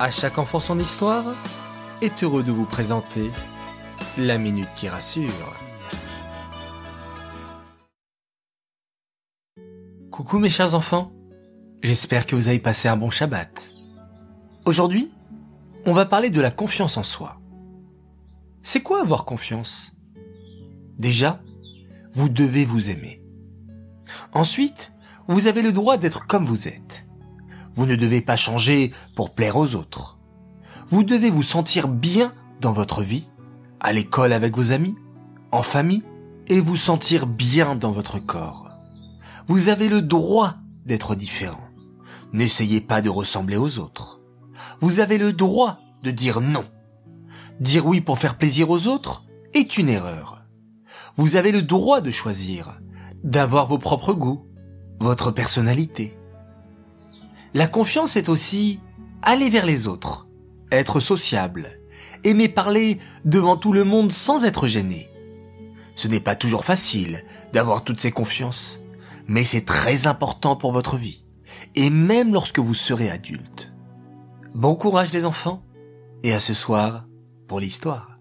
À chaque enfant son histoire est heureux de vous présenter la minute qui rassure. Coucou mes chers enfants, j'espère que vous avez passé un bon Shabbat. Aujourd'hui, on va parler de la confiance en soi. C'est quoi avoir confiance? Déjà, vous devez vous aimer. Ensuite, vous avez le droit d'être comme vous êtes. Vous ne devez pas changer pour plaire aux autres. Vous devez vous sentir bien dans votre vie, à l'école avec vos amis, en famille, et vous sentir bien dans votre corps. Vous avez le droit d'être différent. N'essayez pas de ressembler aux autres. Vous avez le droit de dire non. Dire oui pour faire plaisir aux autres est une erreur. Vous avez le droit de choisir, d'avoir vos propres goûts, votre personnalité. La confiance est aussi aller vers les autres, être sociable, aimer parler devant tout le monde sans être gêné. Ce n'est pas toujours facile d'avoir toutes ces confiances, mais c'est très important pour votre vie, et même lorsque vous serez adulte. Bon courage les enfants, et à ce soir pour l'histoire.